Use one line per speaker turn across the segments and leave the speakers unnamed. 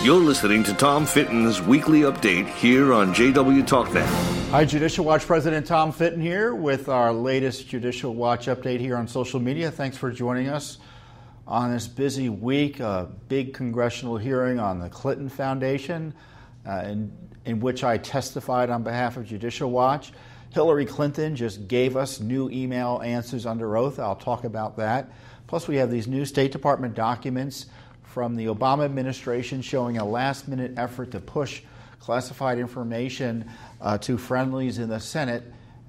You're listening to Tom Fitton's weekly update here on JW TalkNet.
Hi, Judicial Watch President Tom Fitton here with our latest Judicial Watch update here on social media. Thanks for joining us on this busy week. A big congressional hearing on the Clinton Foundation, uh, in, in which I testified on behalf of Judicial Watch. Hillary Clinton just gave us new email answers under oath. I'll talk about that. Plus, we have these new State Department documents from the Obama administration showing a last minute effort to push classified information uh, to friendlies in the Senate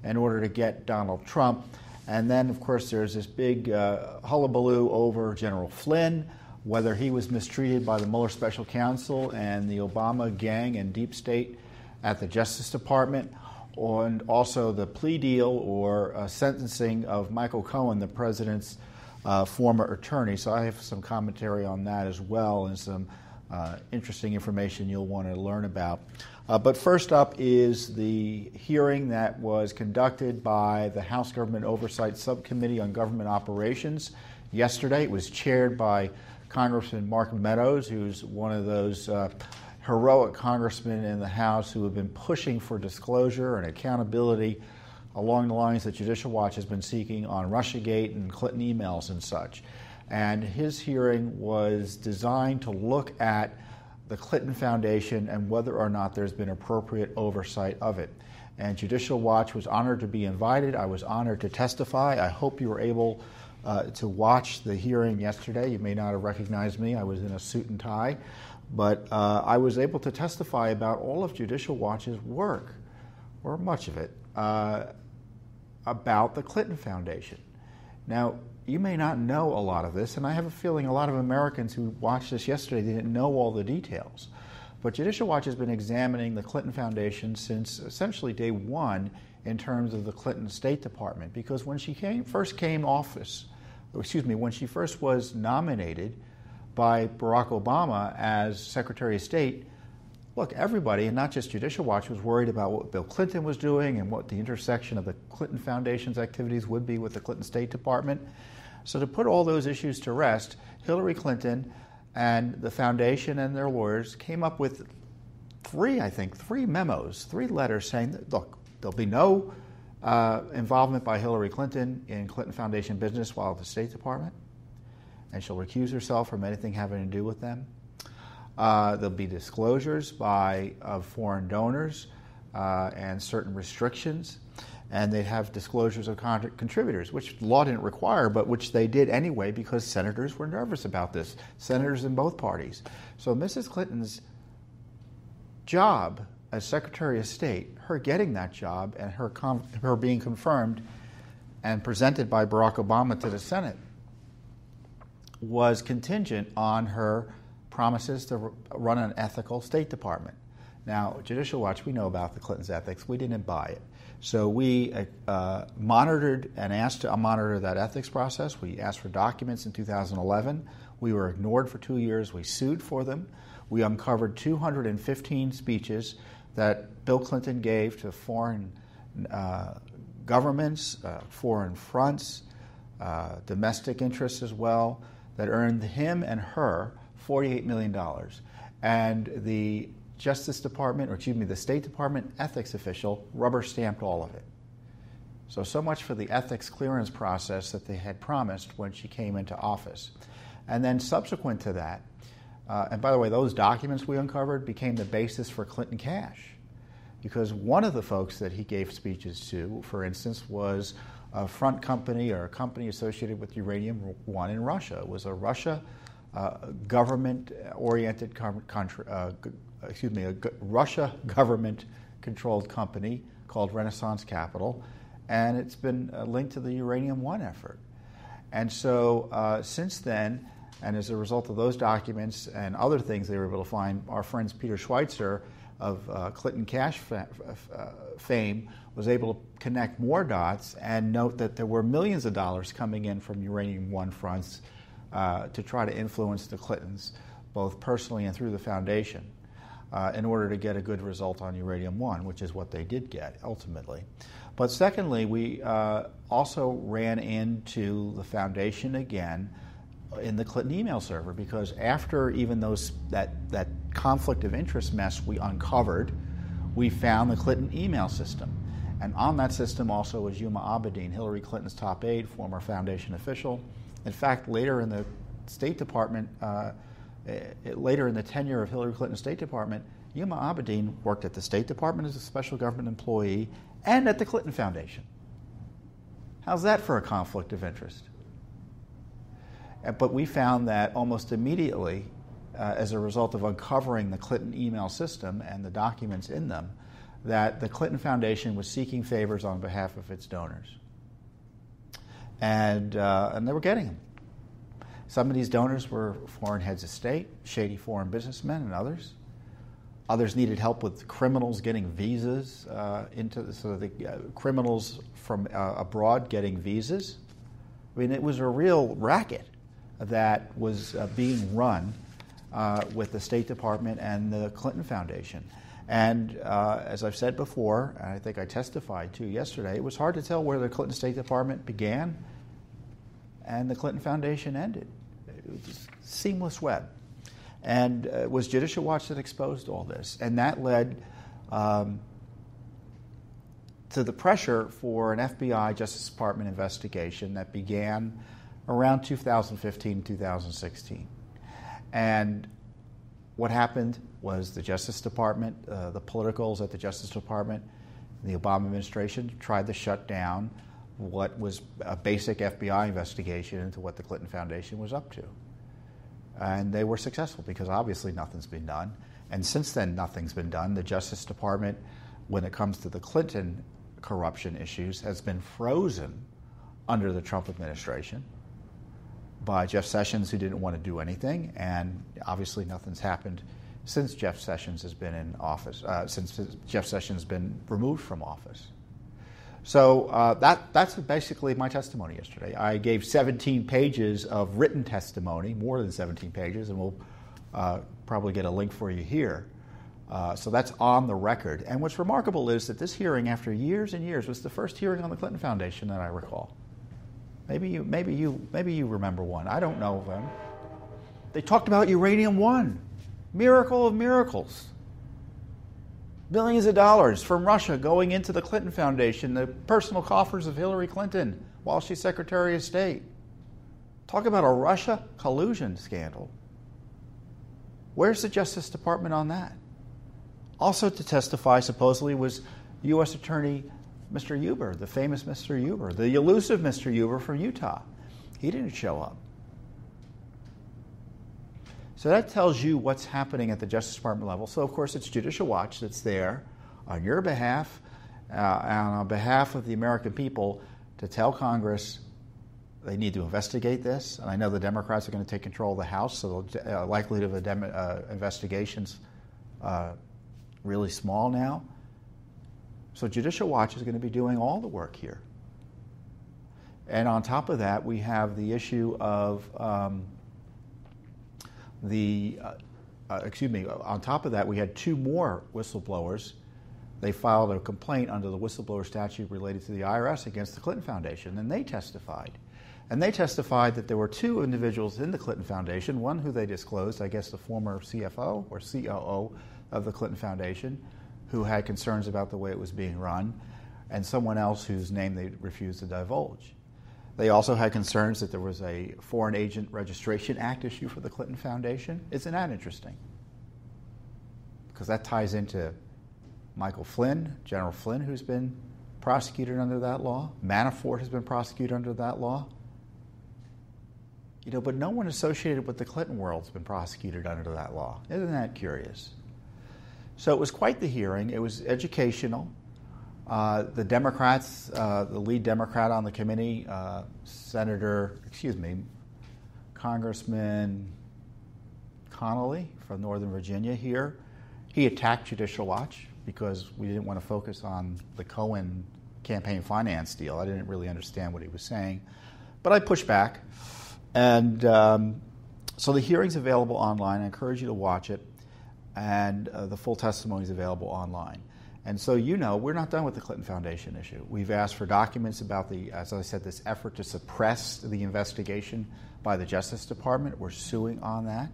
in order to get Donald Trump. And then, of course, there's this big uh, hullabaloo over General Flynn, whether he was mistreated by the Mueller special counsel and the Obama gang and deep state at the Justice Department, and also the plea deal or uh, sentencing of Michael Cohen, the president's uh, former attorney. So I have some commentary on that as well and some uh, interesting information you'll want to learn about. Uh, but first up is the hearing that was conducted by the House Government Oversight Subcommittee on Government Operations yesterday. It was chaired by Congressman Mark Meadows, who's one of those uh, heroic congressmen in the House who have been pushing for disclosure and accountability along the lines that Judicial Watch has been seeking on Russiagate and Clinton emails and such. And his hearing was designed to look at the Clinton Foundation and whether or not there's been appropriate oversight of it. And Judicial Watch was honored to be invited. I was honored to testify. I hope you were able uh, to watch the hearing yesterday. You may not have recognized me. I was in a suit and tie. But uh, I was able to testify about all of Judicial Watch's work, or much of it, uh, about the Clinton Foundation. Now, you may not know a lot of this, and I have a feeling a lot of Americans who watched this yesterday didn't know all the details. But Judicial Watch has been examining the Clinton Foundation since essentially day one in terms of the Clinton State Department, because when she came, first came office, excuse me, when she first was nominated by Barack Obama as Secretary of State, look, everybody, and not just Judicial Watch, was worried about what Bill Clinton was doing and what the intersection of the Clinton Foundation's activities would be with the Clinton State Department. So, to put all those issues to rest, Hillary Clinton and the foundation and their lawyers came up with three, I think, three memos, three letters saying that, look, there'll be no uh, involvement by Hillary Clinton in Clinton Foundation business while at the State Department, and she'll recuse herself from anything having to do with them. Uh, there'll be disclosures by of foreign donors uh, and certain restrictions, and they'd have disclosures of con- contributors, which law didn't require, but which they did anyway because senators were nervous about this. Senators in both parties. So Mrs. Clinton's job as Secretary of State, her getting that job and her com- her being confirmed and presented by Barack Obama to the Senate was contingent on her promises to run an ethical State Department. Now, Judicial Watch, we know about the Clintons' ethics. We didn't buy it. So we uh, monitored and asked to monitor that ethics process. We asked for documents in 2011. We were ignored for two years. We sued for them. We uncovered 215 speeches that Bill Clinton gave to foreign uh, governments, uh, foreign fronts, uh, domestic interests as well, that earned him and her $48 million. And the Justice Department, or excuse me, the State Department ethics official rubber stamped all of it. So, so much for the ethics clearance process that they had promised when she came into office. And then, subsequent to that, uh, and by the way, those documents we uncovered became the basis for Clinton Cash. Because one of the folks that he gave speeches to, for instance, was a front company or a company associated with Uranium One in Russia. It was a Russia government-oriented country, uh, excuse me, a Russia government-controlled company called Renaissance Capital, and it's been uh, linked to the Uranium One effort. And so uh, since then, and as a result of those documents and other things they were able to find, our friends Peter Schweizer of uh, Clinton Cash fa- uh, fame was able to connect more dots and note that there were millions of dollars coming in from Uranium One fronts uh, to try to influence the Clintons, both personally and through the foundation, uh, in order to get a good result on Uranium One, which is what they did get ultimately. But secondly, we uh, also ran into the foundation again in the Clinton email server because after even those that that conflict of interest mess we uncovered, we found the Clinton email system. And on that system also was Huma Abedin, Hillary Clinton's top aide, former foundation official. In fact, later in the State Department, uh, eh, later in the tenure of Hillary Clinton's State Department, Huma Abedin worked at the State Department as a special government employee and at the Clinton Foundation. How's that for a conflict of interest? But we found that almost immediately, uh, as a result of uncovering the Clinton email system and the documents in them, that the Clinton Foundation was seeking favors on behalf of its donors. And, uh, and they were getting them. Some of these donors were foreign heads of state, shady foreign businessmen, and others. Others needed help with criminals getting visas uh, into the, so the uh, criminals from uh, abroad getting visas. I mean, it was a real racket that was uh, being run uh, with the State Department and the Clinton Foundation. And uh, as I've said before, and I think I testified to yesterday, it was hard to tell where the Clinton State Department began and the Clinton Foundation ended. It was a seamless web. And uh, it was Judicial Watch that exposed all this. And that led um, to the pressure for an FBI Justice Department investigation that began around 2015, 2016. And what happened was the Justice Department, uh, the politicals at the Justice Department, the Obama administration tried to shut down what was a basic FBI investigation into what the Clinton Foundation was up to. And they were successful because obviously nothing's been done. And since then, nothing's been done. The Justice Department, when it comes to the Clinton corruption issues, has been frozen under the Trump administration by Jeff Sessions, who didn't want to do anything, and obviously nothing's happened since Jeff Sessions has been in office, uh, since Jeff Sessions has been removed from office. So uh, that, that's basically my testimony yesterday. I gave 17 pages of written testimony, more than 17 pages, and we'll uh, probably get a link for you here. Uh, so that's on the record. And what's remarkable is that this hearing, after years and years, was the first hearing on the Clinton Foundation that I recall. Maybe you, maybe you, maybe you remember one. I don't know them. They talked about uranium one, miracle of miracles. Billions of dollars from Russia going into the Clinton Foundation, the personal coffers of Hillary Clinton while she's Secretary of State. Talk about a Russia collusion scandal. Where's the Justice Department on that? Also, to testify supposedly was U.S. Attorney Mr. Huber, the famous Mr. Huber, the elusive Mr. Huber from Utah. He didn't show up. So that tells you what's happening at the Justice Department level. So, of course, it's Judicial Watch that's there on your behalf uh, and on behalf of the American people to tell Congress they need to investigate this. And I know the Democrats are going to take control of the House, so the uh, likelihood of a dem- uh, investigations uh, really small now. So Judicial Watch is going to be doing all the work here. And on top of that, we have the issue of um, the, uh, uh, excuse me, on top of that, we had two more whistleblowers. They filed a complaint under the whistleblower statute related to the IRS against the Clinton Foundation, and they testified. And they testified that there were two individuals in the Clinton Foundation, one who they disclosed, I guess the former CFO or COO of the Clinton Foundation, who had concerns about the way it was being run, and someone else whose name they refused to divulge. They also had concerns that there was a Foreign Agent Registration Act issue for the Clinton Foundation. Isn't that interesting? Because that ties into Michael Flynn, General Flynn, who's been prosecuted under that law. Manafort has been prosecuted under that law. You know, but no one associated with the Clinton world has been prosecuted under that law. Isn't that curious? So it was quite the hearing. It was educational. Uh, the Democrats, uh, the lead Democrat on the committee, uh, Senator, excuse me, Congressman Connolly from Northern Virginia here, he attacked Judicial Watch because we didn't want to focus on the Cohen campaign finance deal. I didn't really understand what he was saying. But I pushed back. And um, so the hearing's available online. I encourage you to watch it and uh, the full testimony is available online. And so, you know, we're not done with the Clinton Foundation issue. We've asked for documents about the, as I said, this effort to suppress the investigation by the Justice Department. We're suing on that.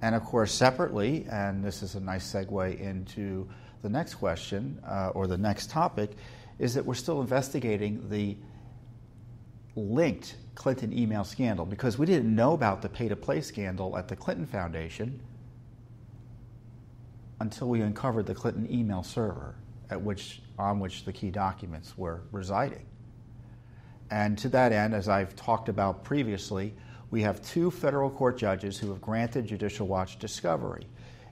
And of course, separately, and this is a nice segue into the next question uh, or the next topic, is that we're still investigating the linked Clinton email scandal because we didn't know about the pay to play scandal at the Clinton Foundation until we uncovered the Clinton email server at which, on which the key documents were residing. And to that end, as I've talked about previously, we have two federal court judges who have granted Judicial Watch discovery.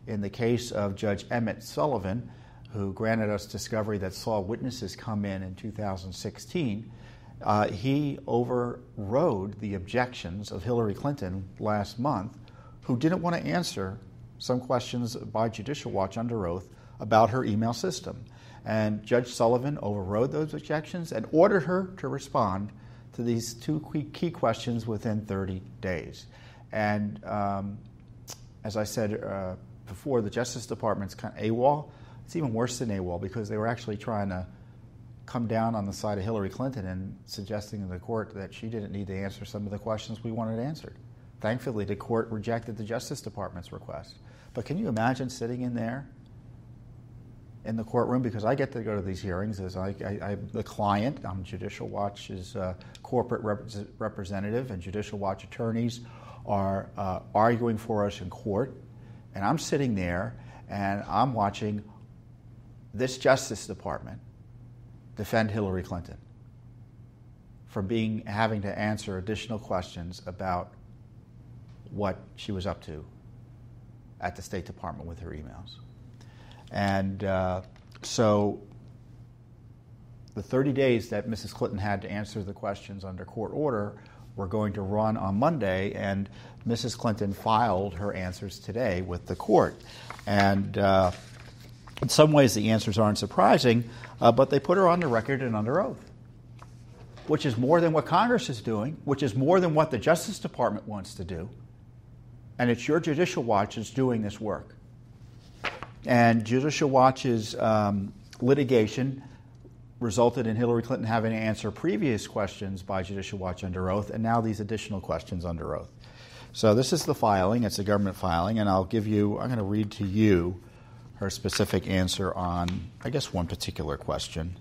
In the case of Judge Emmett Sullivan, who granted us discovery that saw witnesses come in in 2016, uh, he overrode the objections of Hillary Clinton last month, who didn't want to answer some questions by Judicial Watch under oath about her email system. And Judge Sullivan overrode those objections and ordered her to respond to these two key questions within 30 days. And um, as I said uh, before, the Justice Department's kind of AWOL. It's even worse than AWOL because they were actually trying to come down on the side of Hillary Clinton and suggesting to the court that she didn't need to answer some of the questions we wanted answered. Thankfully, the court rejected the Justice Department's request. But can you imagine sitting in there in the courtroom? Because I get to go to these hearings as I, I, I the client. I'm Judicial Watch's uh, corporate rep- representative, and Judicial Watch attorneys are uh, arguing for us in court. And I'm sitting there and I'm watching this Justice Department defend Hillary Clinton from being having to answer additional questions about what she was up to at the State Department with her emails. And uh, so the 30 days that Mrs. Clinton had to answer the questions under court order were going to run on Monday, and Mrs. Clinton filed her answers today with the court. And uh, in some ways, the answers aren't surprising, uh, but they put her on the record and under oath, which is more than what Congress is doing, which is more than what the Justice Department wants to do. And it's your Judicial Watch that's doing this work. And Judicial Watch's um, litigation resulted in Hillary Clinton having to answer previous questions by Judicial Watch under oath, and now these additional questions under oath. So this is the filing. It's a government filing, and I'll give you. I'm going to read to you her specific answer on, I guess, one particular question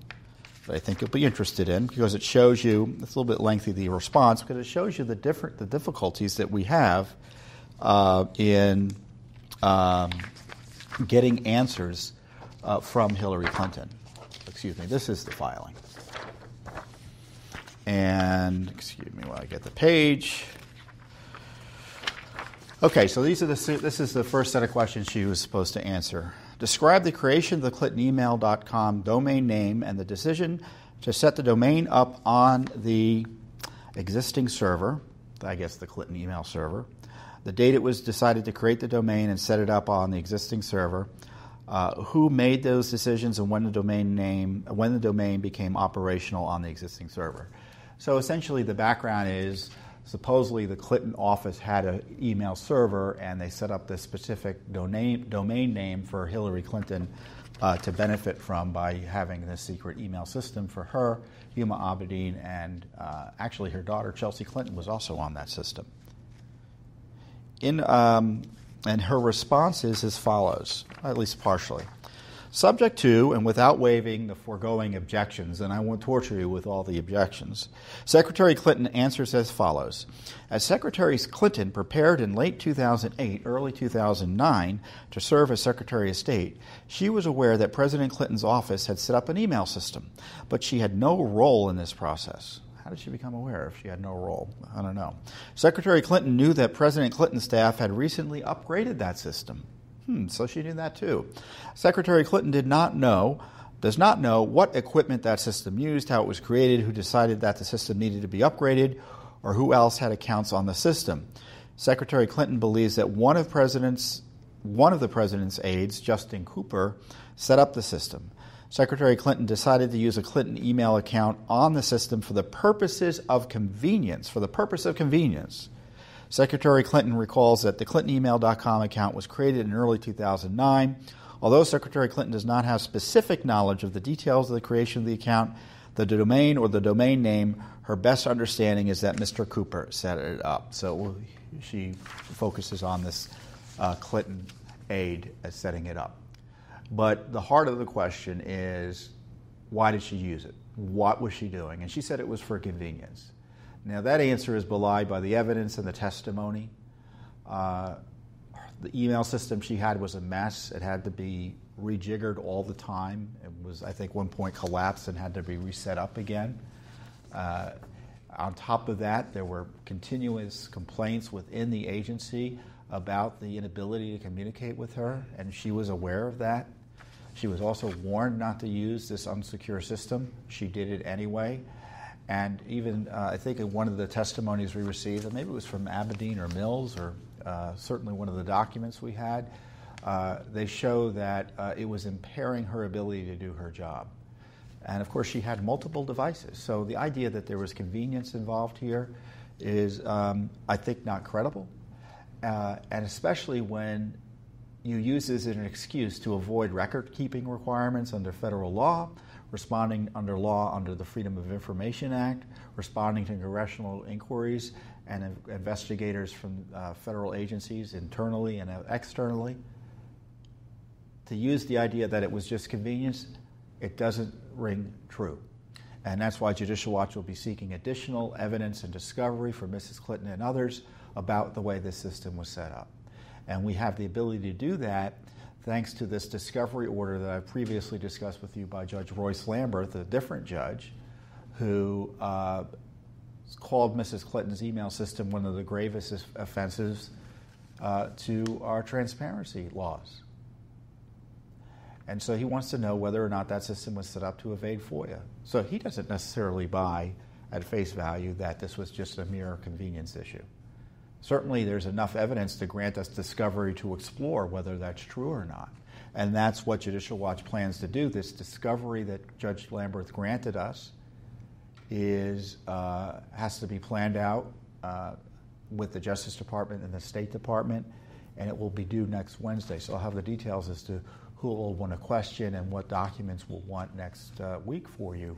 that I think you'll be interested in because it shows you, it's a little bit lengthy, the response, because it shows you the, different, the difficulties that we have uh, in um, getting answers uh, from Hillary Clinton. Excuse me, this is the filing. And, excuse me while I get the page. Okay, so these are the, this is the first set of questions she was supposed to answer. Describe the creation of the ClintonEmail.com domain name and the decision to set the domain up on the existing server, I guess the Clinton email server, the date it was decided to create the domain and set it up on the existing server, uh, who made those decisions and when the domain name when the domain became operational on the existing server. So essentially the background is supposedly the Clinton office had an email server and they set up this specific domain, name for Hillary Clinton uh, to benefit from by having this secret email system for her, Huma Abedin, and uh, actually her daughter Chelsea Clinton was also on that system. In, um, and her response is as follows, at least partially. Subject to and without waiving the foregoing objections, and I won't torture you with all the objections, Secretary Clinton answers as follows As Secretary Clinton prepared in late 2008, early 2009 to serve as Secretary of State, she was aware that President Clinton's office had set up an email system, but she had no role in this process. How did she become aware if she had no role? I don't know. Secretary Clinton knew that President Clinton's staff had recently upgraded that system. Hmm, so she knew that too. Secretary Clinton did not know, does not know what equipment that system used, how it was created, who decided that the system needed to be upgraded, or who else had accounts on the system. Secretary Clinton believes that one of president's one of the president's aides, Justin Cooper, set up the system. Secretary Clinton decided to use a Clinton email account on the system for the purposes of convenience, for the purpose of convenience. Secretary Clinton recalls that the ClintonEmail.com account was created in early 2009 Although Secretary Clinton does not have specific knowledge of the details of the creation of the account, the domain or the domain name, her best understanding is that Mr. Cooper set it up. So she focuses on this uh, Clinton aide as setting it up. But the heart of the question is why did she use it? What was she doing? And she said it was for convenience. Now, that answer is belied by the evidence and the testimony. Uh, the email system she had was a mess. It had to be rejiggered all the time. It was, I think, one point collapsed and had to be reset up again. Uh, on top of that, there were continuous complaints within the agency about the inability to communicate with her, and she was aware of that. She was also warned not to use this unsecure system. She did it anyway. And even, uh, I think, in one of the testimonies we received, and maybe it was from Abedin or Mills, or uh, certainly one of the documents we had, uh, they show that uh, it was impairing her ability to do her job. And of course, she had multiple devices. So the idea that there was convenience involved here is, um, I think, not credible. Uh, and especially when you use this as an excuse to avoid record keeping requirements under federal law, responding under law under the Freedom of Information Act, responding to congressional inquiries and investigators from uh, federal agencies internally and externally. To use the idea that it was just convenience, it doesn't ring true. And that's why Judicial Watch will be seeking additional evidence and discovery from Mrs. Clinton and others about the way this system was set up. And we have the ability to do that thanks to this discovery order that I previously discussed with you by Judge Royce Lamberth, a different judge, who uh, called Mrs. Clinton's email system one of the gravest offenses uh, to our transparency laws. And so he wants to know whether or not that system was set up to evade FOIA. So he doesn't necessarily buy at face value that this was just a mere convenience issue. Certainly, there's enough evidence to grant us discovery to explore whether that's true or not. And that's what Judicial Watch plans to do. This discovery that Judge Lamberth granted us is, uh, has to be planned out uh, with the Justice Department and the State Department, and it will be due next Wednesday. So I'll have the details as to who will want to question and what documents we'll want next uh, week for you.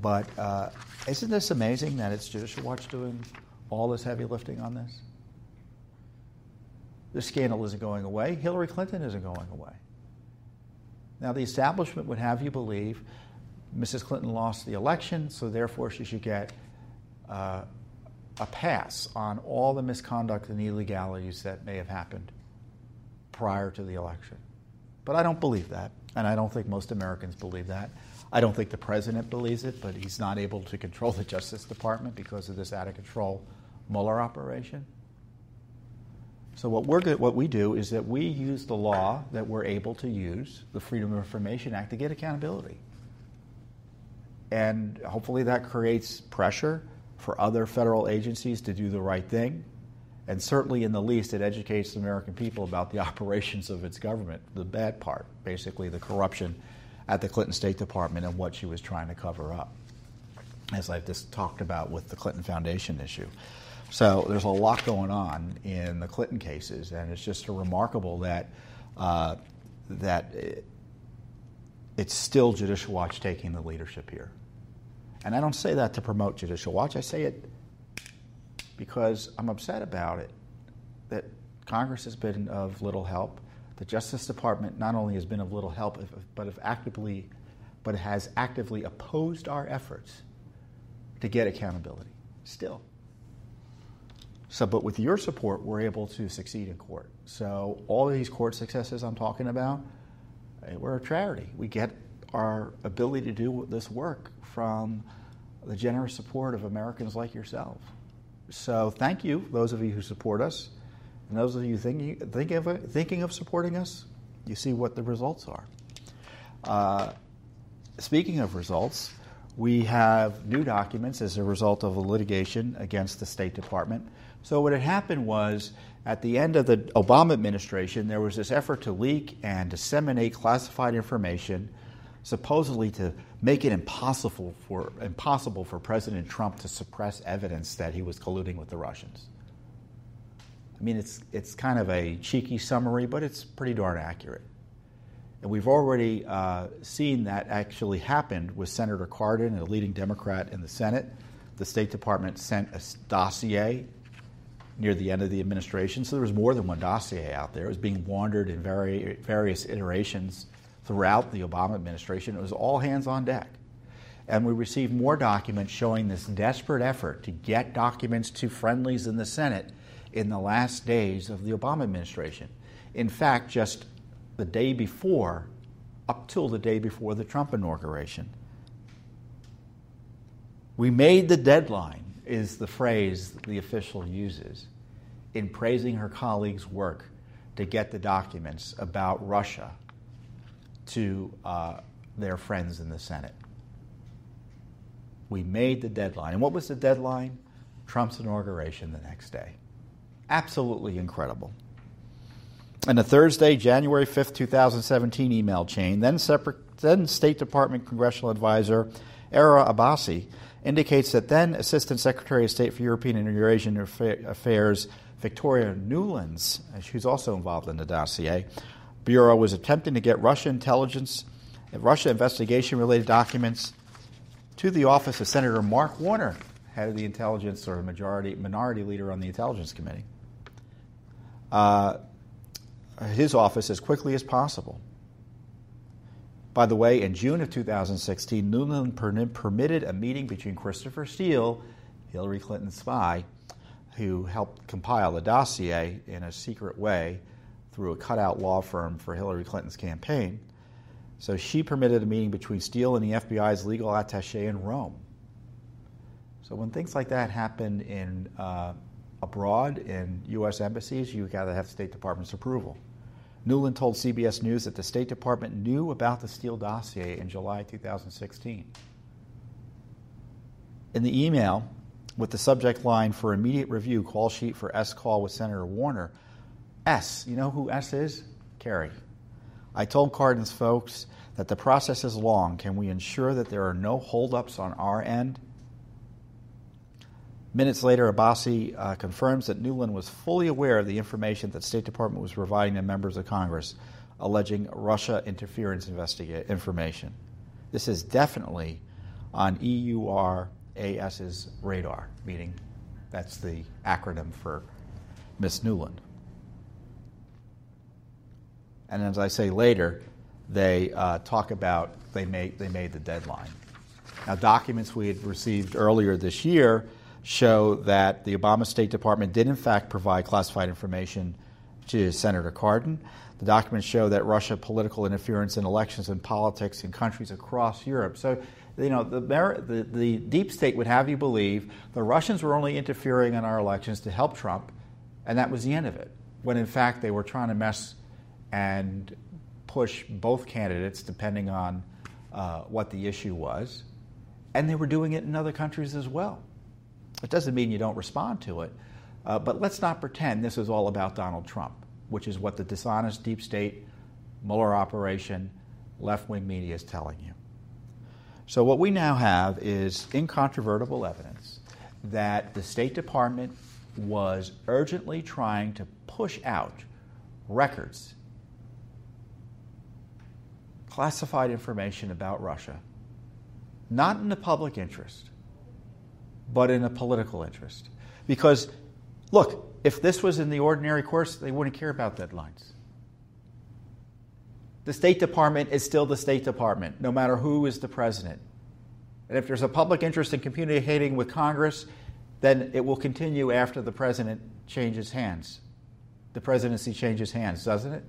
But uh, isn't this amazing that it's Judicial Watch doing all this heavy lifting on this? The scandal isn't going away. Hillary Clinton isn't going away. Now, the establishment would have you believe Mrs. Clinton lost the election, so therefore she should get uh, a pass on all the misconduct and illegalities that may have happened prior to the election. But I don't believe that, and I don't think most Americans believe that. I don't think the president believes it, but he's not able to control the Justice Department because of this out of control Mueller operation. So what we're what we do is that we use the law that we're able to use, the Freedom of Information Act, to get accountability. And hopefully that creates pressure for other federal agencies to do the right thing and certainly, in the least, it educates the American people about the operations of its government, the bad part, basically the corruption at the Clinton State Department and what she was trying to cover up, as I've just talked about with the Clinton Foundation issue. So there's a lot going on in the Clinton cases, and it's just remarkable that uh, that it, it's still Judicial Watch taking the leadership here. And I don't say that to promote Judicial Watch. I say it because I'm upset about it. That Congress has been of little help. The Justice Department not only has been of little help, but have actively, but has actively opposed our efforts to get accountability. Still. So, but with your support, we're able to succeed in court. So, all these court successes I'm talking about, eh, we're a charity. We get our ability to do this work from the generous support of Americans like yourself. So thank you, those of you who support us. And those of you thinking, thinking, of, thinking of supporting us, you see what the results are. Uh, speaking of results, we have new documents as a result of a litigation against the State Department. So, what had happened was at the end of the Obama administration, there was this effort to leak and disseminate classified information supposedly to make it impossible for, impossible for President Trump to suppress evidence that he was colluding with the Russians. I mean, it's, it's kind of a cheeky summary, but it's pretty darn accurate. And we've already uh, seen that actually happened with Senator Cardin, a leading Democrat in the Senate. The State Department sent a dossier near the end of the administration, so there was more than one dossier out there. It was being wandered in very, various iterations throughout the Obama administration. It was all hands on deck. And we received more documents showing this desperate effort to get documents to friendlies in the Senate in the last days of the Obama administration. In fact, just the day before, up till the day before the Trump inauguration. We made the deadline, is the phrase the official uses in praising her colleague's work to get the documents about Russia to uh, their friends in the Senate. We made the deadline. And what was the deadline? Trump's inauguration the next day. Absolutely incredible. And a Thursday, January 5th, 2017 email chain, then, separate, then State Department Congressional Advisor Era Abbasi indicates that then Assistant Secretary of State for European and Eurasian Affairs Victoria Nuland's, who's also involved in the dossier, Bureau was attempting to get Russia intelligence, Russia investigation related documents to the office of Senator Mark Warner, head of the intelligence or majority minority leader on the intelligence committee. Uh, his office as quickly as possible. By the way, in June of 2016, Nuland permitted a meeting between Christopher Steele, Hillary Clinton's spy, who helped compile the dossier in a secret way through a cutout law firm for Hillary Clinton's campaign. So she permitted a meeting between Steele and the FBI's legal attache in Rome. So when things like that happen in uh, abroad in U.S. embassies, you got to have State Department's approval. Nuland told CBS News that the State Department knew about the Steele dossier in July 2016. In the email, with the subject line for immediate review, call sheet for S call with Senator Warner, S, you know who S is? Kerry. I told Cardin's folks that the process is long. Can we ensure that there are no holdups on our end? Minutes later, Abbasi uh, confirms that Nuland was fully aware of the information that State Department was providing to members of Congress, alleging Russia interference investiga- information. This is definitely on EURAS's radar, meaning that's the acronym for Miss Nuland. And as I say later, they uh, talk about they made, they made the deadline. Now, documents we had received earlier this year show that the Obama State Department did, in fact, provide classified information to Senator Cardin. The documents show that Russia political interference in elections and politics in countries across Europe. So, you know, the, the, the deep state would have you believe the Russians were only interfering in our elections to help Trump, and that was the end of it. When in fact they were trying to mess and push both candidates depending on uh, what the issue was, and they were doing it in other countries as well. It doesn't mean you don't respond to it, uh, but let's not pretend this is all about Donald Trump, which is what the dishonest deep state Mueller operation, left wing media is telling you. So, what we now have is incontrovertible evidence that the State Department was urgently trying to push out records, classified information about Russia, not in the public interest, but in a political interest. Because, look, if this was in the ordinary course, they wouldn't care about deadlines. The State Department is still the State Department, no matter who is the president. And if there's a public interest in communicating with Congress, then it will continue after the president changes hands. The presidency changes hands, doesn't it?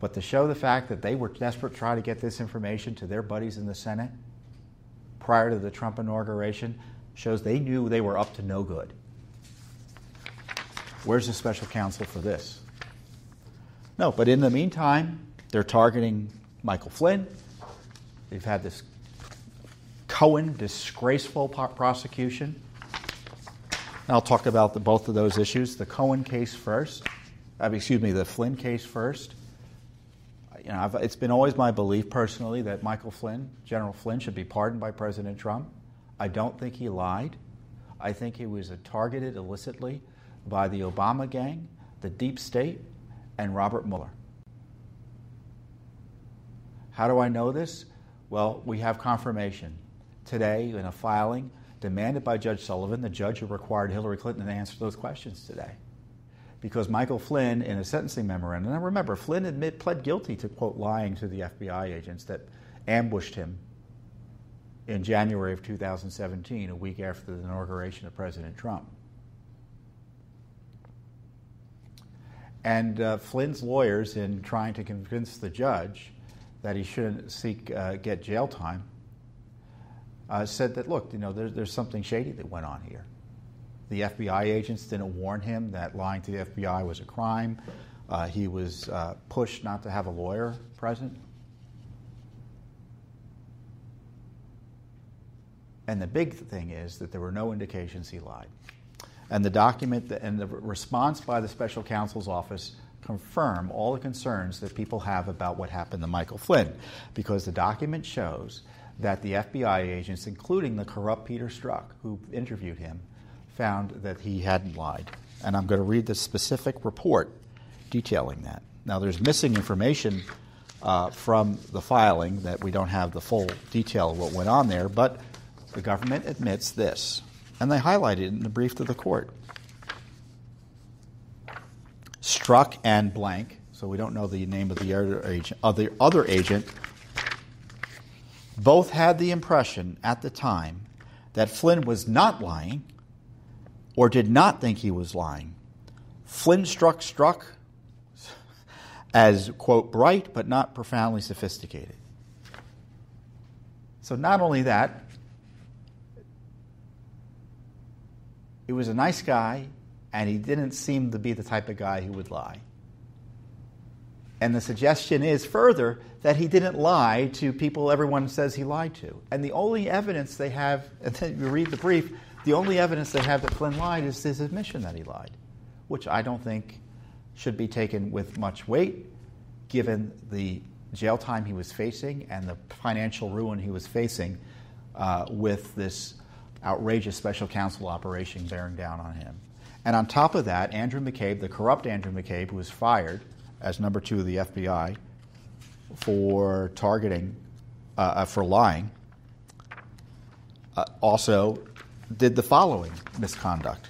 But to show the fact that they were desperate to try to get this information to their buddies in the Senate prior to the Trump inauguration, shows they knew they were up to no good. Where's the special counsel for this? No, but in the meantime, they're targeting Michael Flynn. They've had this Cohen disgraceful prosecution. And I'll talk about the, both of those issues. The Cohen case first. Uh, excuse me, the Flynn case first. You know, I've, it's been always my belief personally that Michael Flynn, General Flynn, should be pardoned by President Trump. I don't think he lied. I think he was targeted illicitly by the Obama gang, the deep state, and Robert Mueller. How do I know this? Well, we have confirmation today in a filing demanded by Judge Sullivan, the judge who required Hillary Clinton to answer those questions today. Because Michael Flynn, in a sentencing memorandum, and remember, Flynn admit, pled guilty to, quote, lying to the FBI agents that ambushed him in January of 2017, a week after the inauguration of President Trump. And uh, Flynn's lawyers, in trying to convince the judge that he shouldn't seek uh, get jail time, uh, said that look, you know, there, there's something shady that went on here. The FBI agents didn't warn him that lying to the FBI was a crime. Uh, he was uh, pushed not to have a lawyer present. And the big thing is that there were no indications he lied. And the document that, and the response by the special counsel's office confirm all the concerns that people have about what happened to Michael Flynn, because the document shows that the FBI agents, including the corrupt Peter Strzok, who interviewed him, found that he hadn't lied. And I'm going to read the specific report detailing that. Now, there's missing information uh, from the filing that we don't have the full detail of what went on there, but the government admits this, and they highlight it in the brief to the court. Strzok and blank, so we don't know the name of the other agent, other, other agent, both had the impression at the time that Flynn was not lying or did not think he was lying. Flynn struck Strzok as, quote, bright but not profoundly sophisticated. So, not only that, he was a nice guy, and he didn't seem to be the type of guy who would lie. And the suggestion is further that he didn't lie to people everyone says he lied to. And the only evidence they have, and then you read the brief, the only evidence they have that Flynn lied is his admission that he lied, which I don't think should be taken with much weight given the jail time he was facing and the financial ruin he was facing uh, with this outrageous special counsel operation bearing down on him. And on top of that, Andrew McCabe, the corrupt Andrew McCabe, who was fired as number two of the FBI for targeting, uh, uh, for lying, uh, also did the following misconduct.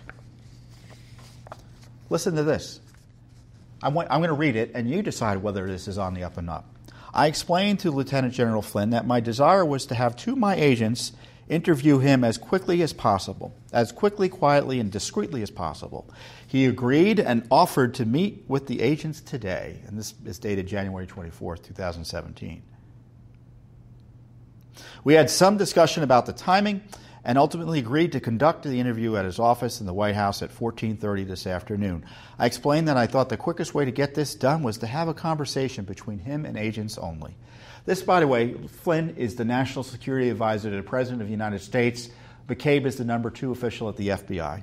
Listen to this. I'm, I'm going to read it, and you decide whether this is on the up and up. I explained to Lieutenant General Flynn that my desire was to have two of my agents interview him as quickly as possible, as quickly, quietly, and discreetly as possible. He agreed and offered to meet with the agents today, and this is dated January 24th, 2017. We had some discussion about the timing and ultimately agreed to conduct the interview at his office in the White House at 14:30 this afternoon. I explained that I thought the quickest way to get this done was to have a conversation between him and agents only. This, by the way, Flynn is the National Security Advisor to the President of the United States. McCabe is the number two official at the FBI.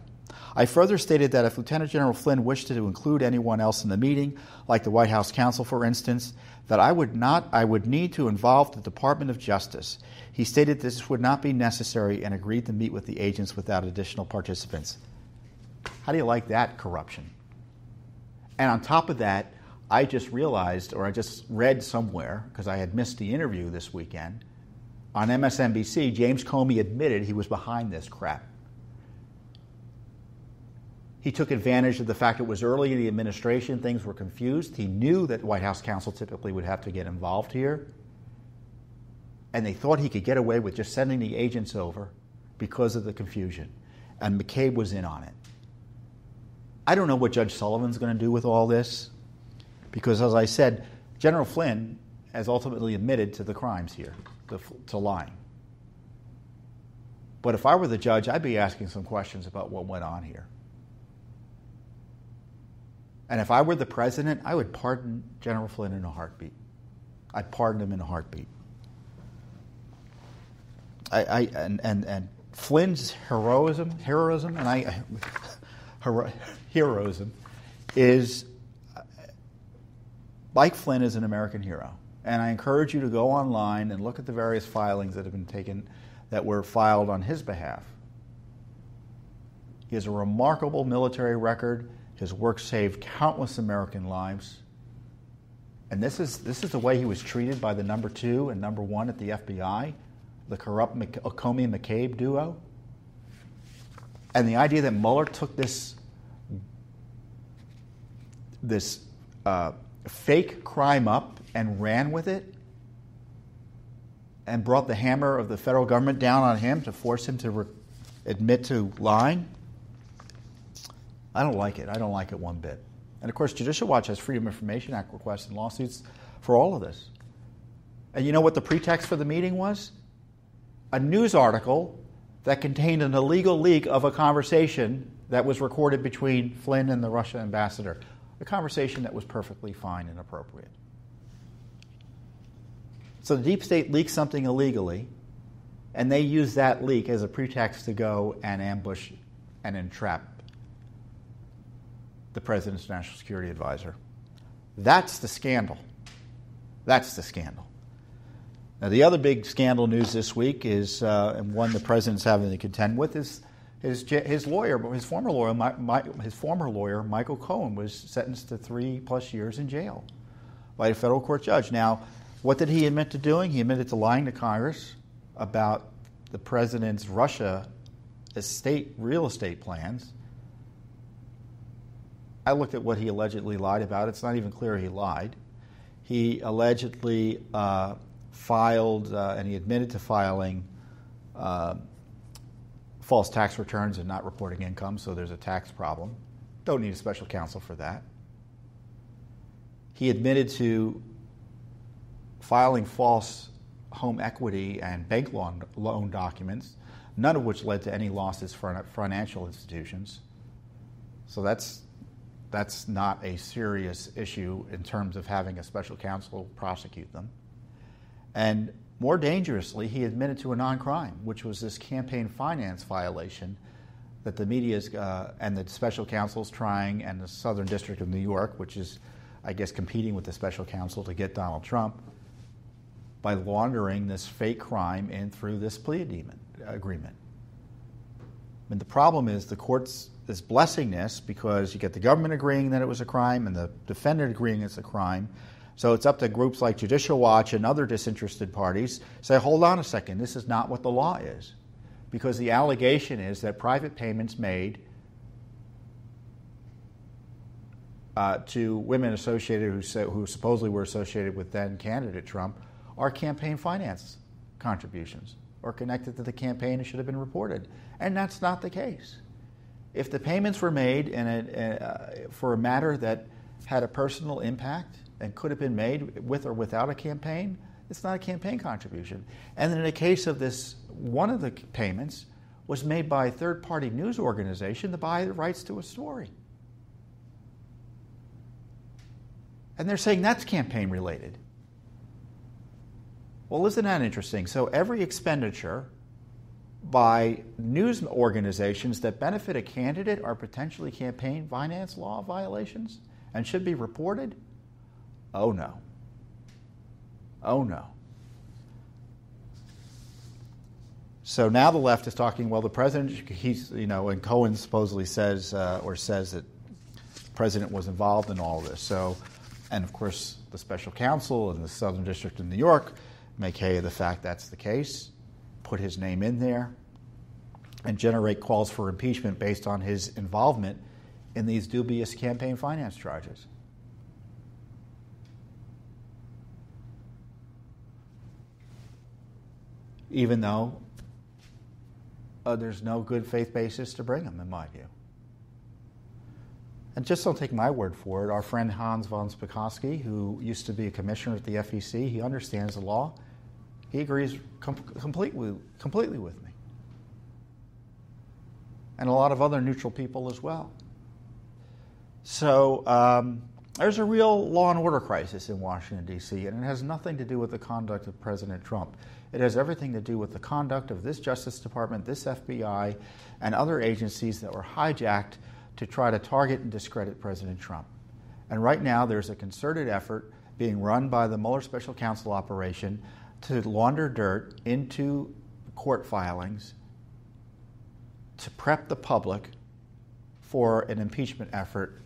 I further stated that if Lieutenant General Flynn wished to include anyone else in the meeting, like the White House counsel, for instance, that I would not I would need to involve the Department of Justice. He stated this would not be necessary and agreed to meet with the agents without additional participants. How do you like that corruption? And on top of that, I just realized, or I just read somewhere, because I had missed the interview this weekend, on MSNBC, James Comey admitted he was behind this crap. He took advantage of the fact it was early in the administration, things were confused. He knew that White House counsel typically would have to get involved here. And they thought he could get away with just sending the agents over because of the confusion. And McCabe was in on it. I don't know what Judge Sullivan's going to do with all this. Because, as I said, General Flynn has ultimately admitted to the crimes here, to, to lying. But if I were the judge, I'd be asking some questions about what went on here. And if I were the president, I would pardon General Flynn in a heartbeat. I'd pardon him in a heartbeat. I, I and, and, and Flynn's heroism, heroism, and I, hero, heroism is Mike Flynn is an American hero. And I encourage you to go online and look at the various filings that have been taken that were filed on his behalf. He has a remarkable military record. His work saved countless American lives. and this is, this is the way he was treated by the number two and number one at the FBI, the corrupt Comey McCabe duo. And the idea that Mueller took this, this uh, fake crime up and ran with it and brought the hammer of the federal government down on him to force him to re- admit to lying. I don't like it. I don't like it one bit. And of course, Judicial Watch has Freedom of Information Act requests and lawsuits for all of this. And you know what the pretext for the meeting was? A news article that contained an illegal leak of a conversation that was recorded between Flynn and the Russia ambassador. A conversation that was perfectly fine and appropriate. So the deep state leaks something illegally, and they use that leak as a pretext to go and ambush and entrap the president's national security advisor. That's the scandal. That's the scandal. Now, the other big scandal news this week is, uh, and one the president's having to contend with, is his, his lawyer, his former lawyer, my, my, his former lawyer, Michael Cohen, was sentenced to three plus years in jail by a federal court judge. Now, what did he admit to doing? He admitted to lying to Congress about the president's Russia estate real estate plans. I looked at what he allegedly lied about. It's not even clear he lied. He allegedly uh, filed uh, and he admitted to filing uh, false tax returns and not reporting income, so there's a tax problem. Don't need a special counsel for that. He admitted to filing false home equity and bank loan, loan documents, none of which led to any losses for financial institutions. So that's that's not a serious issue in terms of having a special counsel prosecute them. And more dangerously, he admitted to a non crime, which was this campaign finance violation that the media uh, and the special counsel is trying, and the Southern District of New York, which is, I guess, competing with the special counsel to get Donald Trump, by laundering this fake crime in through this plea agreement. And the problem is the courts is blessing this because you get the government agreeing that it was a crime and the defendant agreeing it's a crime. So it's up to groups like Judicial Watch and other disinterested parties say, hold on a second, this is not what the law is. Because the allegation is that private payments made uh, to women associated who, who supposedly were associated with then candidate Trump are campaign finance contributions or connected to the campaign and should have been reported. And that's not the case. If the payments were made in a, uh, for a matter that had a personal impact and could have been made with or without a campaign, it's not a campaign contribution. And in the case of this, one of the payments was made by a third party news organization to buy the rights to a story. And they're saying that's campaign related. Well, isn't that interesting? So every expenditure by news organizations that benefit a candidate are potentially campaign finance law violations and should be reported? Oh no. Oh no. So now the left is talking. Well, the president, he's you know, and Cohen supposedly says uh, or says that the president was involved in all this. So, and of course, the special counsel in the Southern District of New York make hay of the fact that's the case, put his name in there, and generate calls for impeachment based on his involvement in these dubious campaign finance charges. Even though uh, there's no good faith basis to bring them, in my view. And just don't take my word for it. Our friend Hans von Spakovsky, who used to be a commissioner at the FEC, he understands the law. He agrees com- completely, completely with me. And a lot of other neutral people as well. So um, there's a real law and order crisis in Washington, D.C., and it has nothing to do with the conduct of President Trump. It has everything to do with the conduct of this Justice Department, this FBI, and other agencies that were hijacked to try to target and discredit President Trump. And right now, there's a concerted effort being run by the Mueller Special Counsel operation to launder dirt into court filings to prep the public for an impeachment effort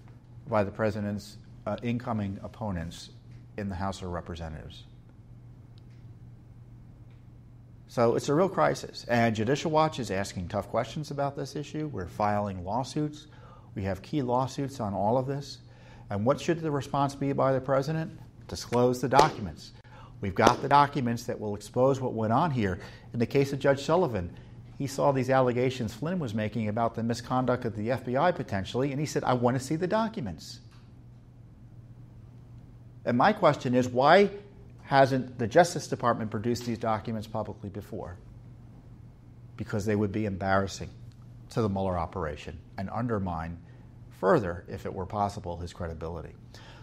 by the president's uh, incoming opponents in the House of Representatives. So it's a real crisis. And Judicial Watch is asking tough questions about this issue. We're filing lawsuits. We have key lawsuits on all of this. And what should the response be by the president? Disclose the documents. We've got the documents that will expose what went on here. In the case of Judge Sullivan, he saw these allegations Flynn was making about the misconduct of the FBI potentially, and he said, I want to see the documents. And my question is why hasn't the Justice Department produced these documents publicly before? Because they would be embarrassing to the Mueller operation and undermine further, if it were possible, his credibility.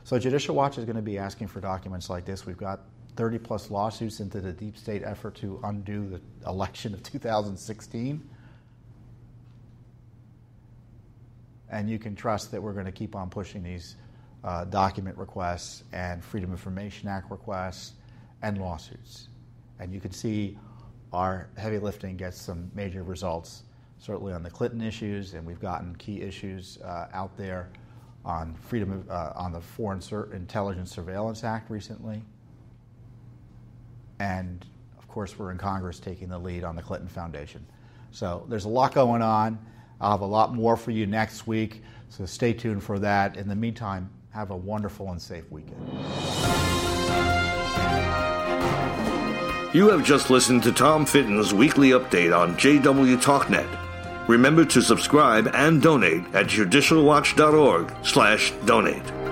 So Judicial Watch is going to be asking for documents like this. We've got 30 plus lawsuits into the deep state effort to undo the election of 2016. And you can trust that we're going to keep on pushing these uh, document requests and Freedom of Information Act requests and lawsuits. And you can see our heavy lifting gets some major results, certainly on the Clinton issues, and we've gotten key issues uh, out there on freedom of, uh, on the Foreign Sur- Intelligence Surveillance Act recently. And of course, we're in Congress taking the lead on the Clinton Foundation. So there's a lot going on. I'll have a lot more for you next week, so stay tuned for that. In the meantime, have a wonderful and safe weekend.
You have just listened to Tom Fitton's weekly update on JW TalkNet. Remember to subscribe and donate at judicialwatch.org slash donate.